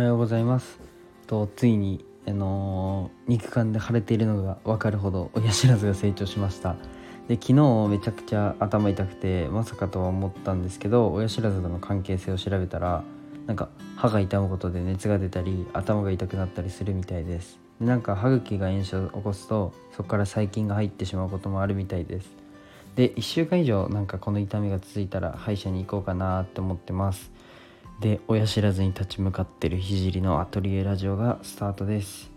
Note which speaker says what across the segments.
Speaker 1: はようございます。とついにあのー、肉感で腫れているのが分かるほど親知らずが成長しました。で昨日めちゃくちゃ頭痛くてまさかとは思ったんですけど親知らずとの関係性を調べたらなんか歯が痛むことで熱が出たり頭が痛くなったりするみたいです。でなんか歯茎が炎症を起こすとそこから細菌が入ってしまうこともあるみたいです。で1週間以上なんかこの痛みが続いたら歯医者に行こうかなって思ってます。で親知らずに立ち向かってる聖のアトリエラジオがスタートです。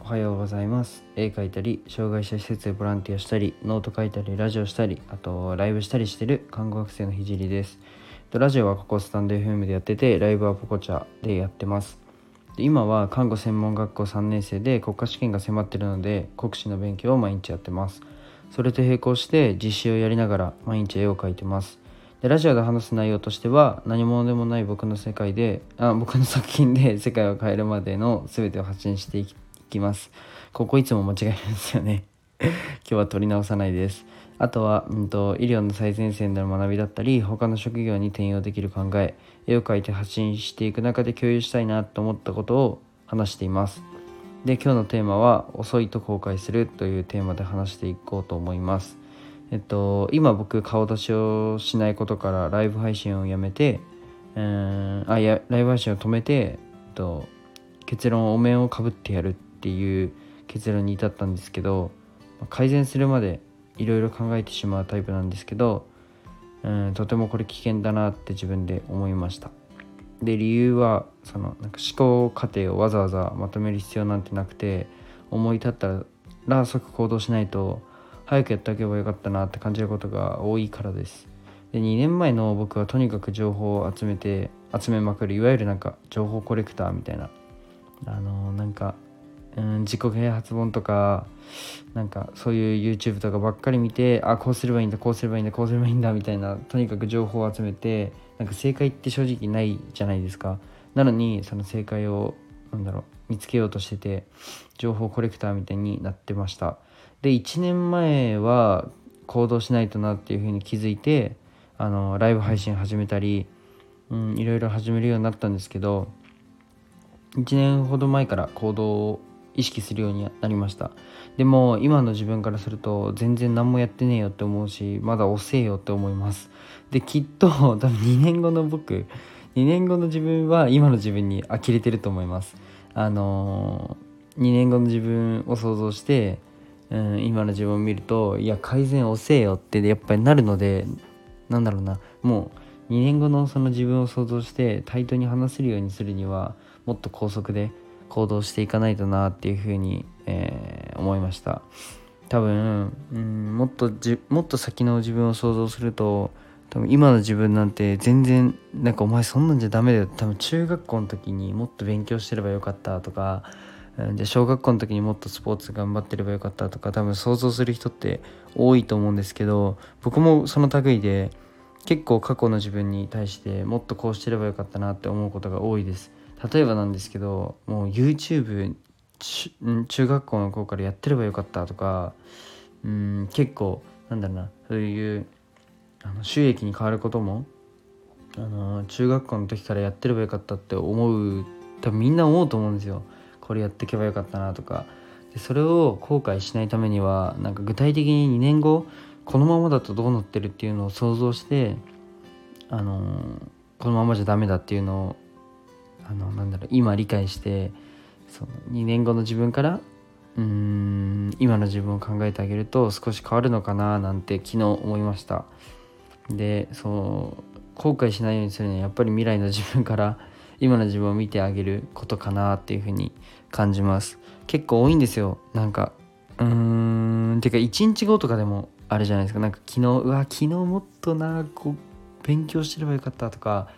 Speaker 1: おはようございます。絵描いたり障害者施設でボランティアしたりノート書いたりラジオしたりあとライブしたりしてる看護学生の聖です。ラジオはここスタンド FM でやっててライブは Pococha でやってます。今は看護専門学校3年生で国家試験が迫ってるので国試の勉強を毎日やってます。それと並行して実習をやりながら毎日絵を描いてます。でラジオで話す内容としては何者でもない僕の世界であ僕の作品で 世界を変えるまでの全てを発信していきます。ここいつも間違えるんですよね。今日は取り直さないです。あとは、うんと、医療の最前線での学びだったり他の職業に転用できる考え絵を描いて発信していく中で共有したいなと思ったことを話しています。で今日のテーマは「遅いと後悔する」というテーマで話していこうと思います。えっと、今僕顔出しをしないことからライブ配信をやめて、うん、あやライブ配信を止めて、えっと、結論お面をかぶってやるっていう結論に至ったんですけど改善するまでいろいろ考えてしまうタイプなんですけど、うん、とてもこれ危険だなって自分で思いました。で理由はそのなんか思考過程をわざわざまとめる必要なんてなくて思い立ったら即行動しないと早くやっておけばよかったなって感じることが多いからです。で2年前の僕はとにかく情報を集めて集めまくるいわゆるなんか情報コレクターみたいな。あのー、なんか、うん、自己啓発本とかなんかそういう YouTube とかばっかり見てあこうすればいいんだこうすればいいんだこうすればいいんだみたいなとにかく情報を集めてなんか正解って正直ないじゃないですか。なのにその正解をなんだろう見つけようとしてて情報コレクターみたいになってました。で1年前は行動しないとなっていうふうに気づいてあのライブ配信始めたり、うん、いろいろ始めるようになったんですけど1年ほど前から行動を意識するようになりました。でも今の自分からすると全然何もやってねえよって思うしまだ遅えよって思います。できっと 多分2年後の僕2年後の自分は今の自分に呆れてると思います。あのー、2年後の自分を想像してうん、今の自分を見るといや改善遅えよってやっぱりなるのでなんだろうなもう2年後のその自分を想像して対等に話せるようにするにはもっと高速で行動していかないとなっていうふうに、えー、思いました。多分、うん、もっとじもっと先の自分を想像すると多分今の自分なんて全然なんかお前そんなんじゃダメだよ多分中学校の時にもっと勉強してればよかったとかで小学校の時にもっとスポーツ頑張ってればよかったとか多分想像する人って多いと思うんですけど僕もその類で結構過去の自分に対してもっとこうしてればよかったなって思うことが多いです。例えばなんですけどもう YouTube 中学校の頃からやってればよかったとかうん結構なんだろうなそういうあの収益に変わることもあの中学校の時からやってればよかったって思う多分みんな思うと思うんですよ。これやっていけばよかったなとか。でそれを後悔しないためにはなんか具体的に2年後このままだとどうなってるっていうのを想像してあのこのままじゃダメだっていうのをあのなんだろう今理解してその2年後の自分からうーん今の自分を考えてあげると少し変わるのかななんて昨日思いました。でそう後悔しないようにするにはやっぱり未来の自分から今の自分を見てあげることかなっていうふうに感じます。結構多いんですよ。なんかうーんてか1日後とかでもあるじゃないですか。なんか昨日うわ昨日もっとなこう勉強してればよかったとか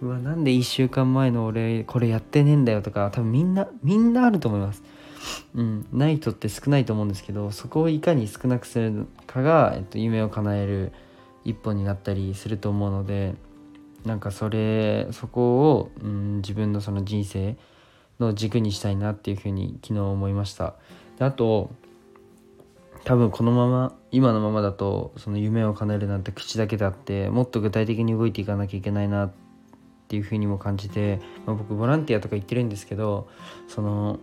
Speaker 1: うわなんで1週間前の俺これやってねえんだよとか多分みんなみんなあると思います。うんない人って少ないと思うんですけどそこをいかに少なくするかが、えっと、夢を叶える一歩になったりすると思うのでなんかそれそこを、うん、自分のその人生の軸にしたいなっていうふうに昨日思いました。であと多分このまま今のままだとその夢を叶えるなんて口だけであってもっと具体的に動いていかなきゃいけないなっていうふうにも感じて、まあ、僕ボランティアとか言ってるんですけどその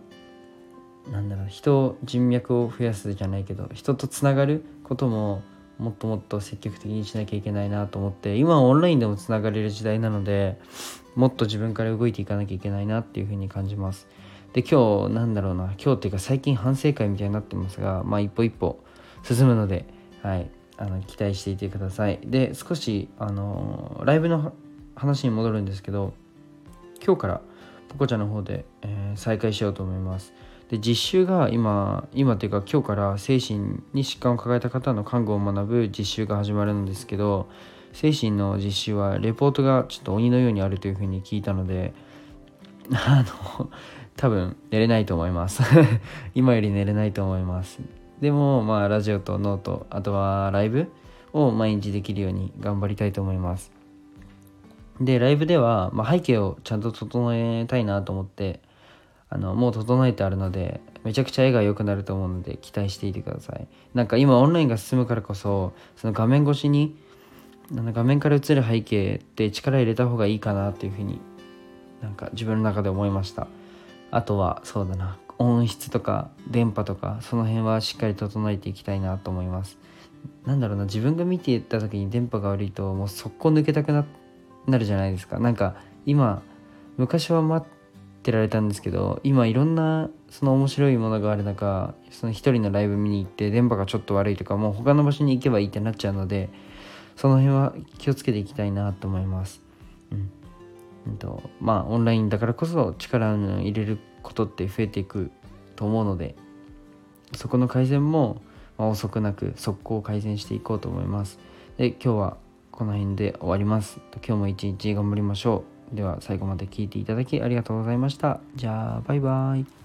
Speaker 1: なんだろう人人脈を増やすじゃないけど人とつながることももっともっと積極的にしなきゃいけないなと思って今はオンラインでもつながれる時代なのでもっと自分から動いていかなきゃいけないなっていうふうに感じます。で今日なんだろうな。今日っていうか最近反省会みたいになってますがまあ一歩一歩進むのではい。あの期待していてください。で少しあのライブの話に戻るんですけど今日から Pococha の方で、えー、再開しようと思います。で実習が今今っていうか今日から精神に疾患を抱えた方の看護を学ぶ実習が始まるんですけど精神の実習はレポートがちょっと鬼のようにあるというふうに聞いたのであの多分寝れないと思います。今より寝れないと思います。でもまあラジオとノートあとはライブを毎日できるように頑張りたいと思います。でライブでは、まあ、背景をちゃんと整えたいなと思ってあのもう整えてあるのでめちゃくちゃ絵が良くなると思うので期待していてください。なんか今オンラインが進むからこそその画面越しにあの画面から映る背景って力入れた方がいいかなっていうふうになんか自分の中で思いました。あとはそうだな音質とか電波とかその辺はしっかり整えていきたいなと思います。なんだろうな自分が見ていった時に電波が悪いともう速攻抜けたくなるじゃないですか。なんか今昔はってられたんですけど今いろんなその面白いものがある中その一人のライブ見に行って電波がちょっと悪いとかもう他の場所に行けばいいってなっちゃうのでその辺は気をつけていきたいなと思います。うん。うんとまあオンラインだからこそ力を入れることって増えていくと思うのでそこの改善も、まあ、遅くなく速攻改善していこうと思います。で今日はこの辺で終わります。今日も一日頑張りましょう。では最後まで聞いていただきありがとうございました。じゃあバイバイ。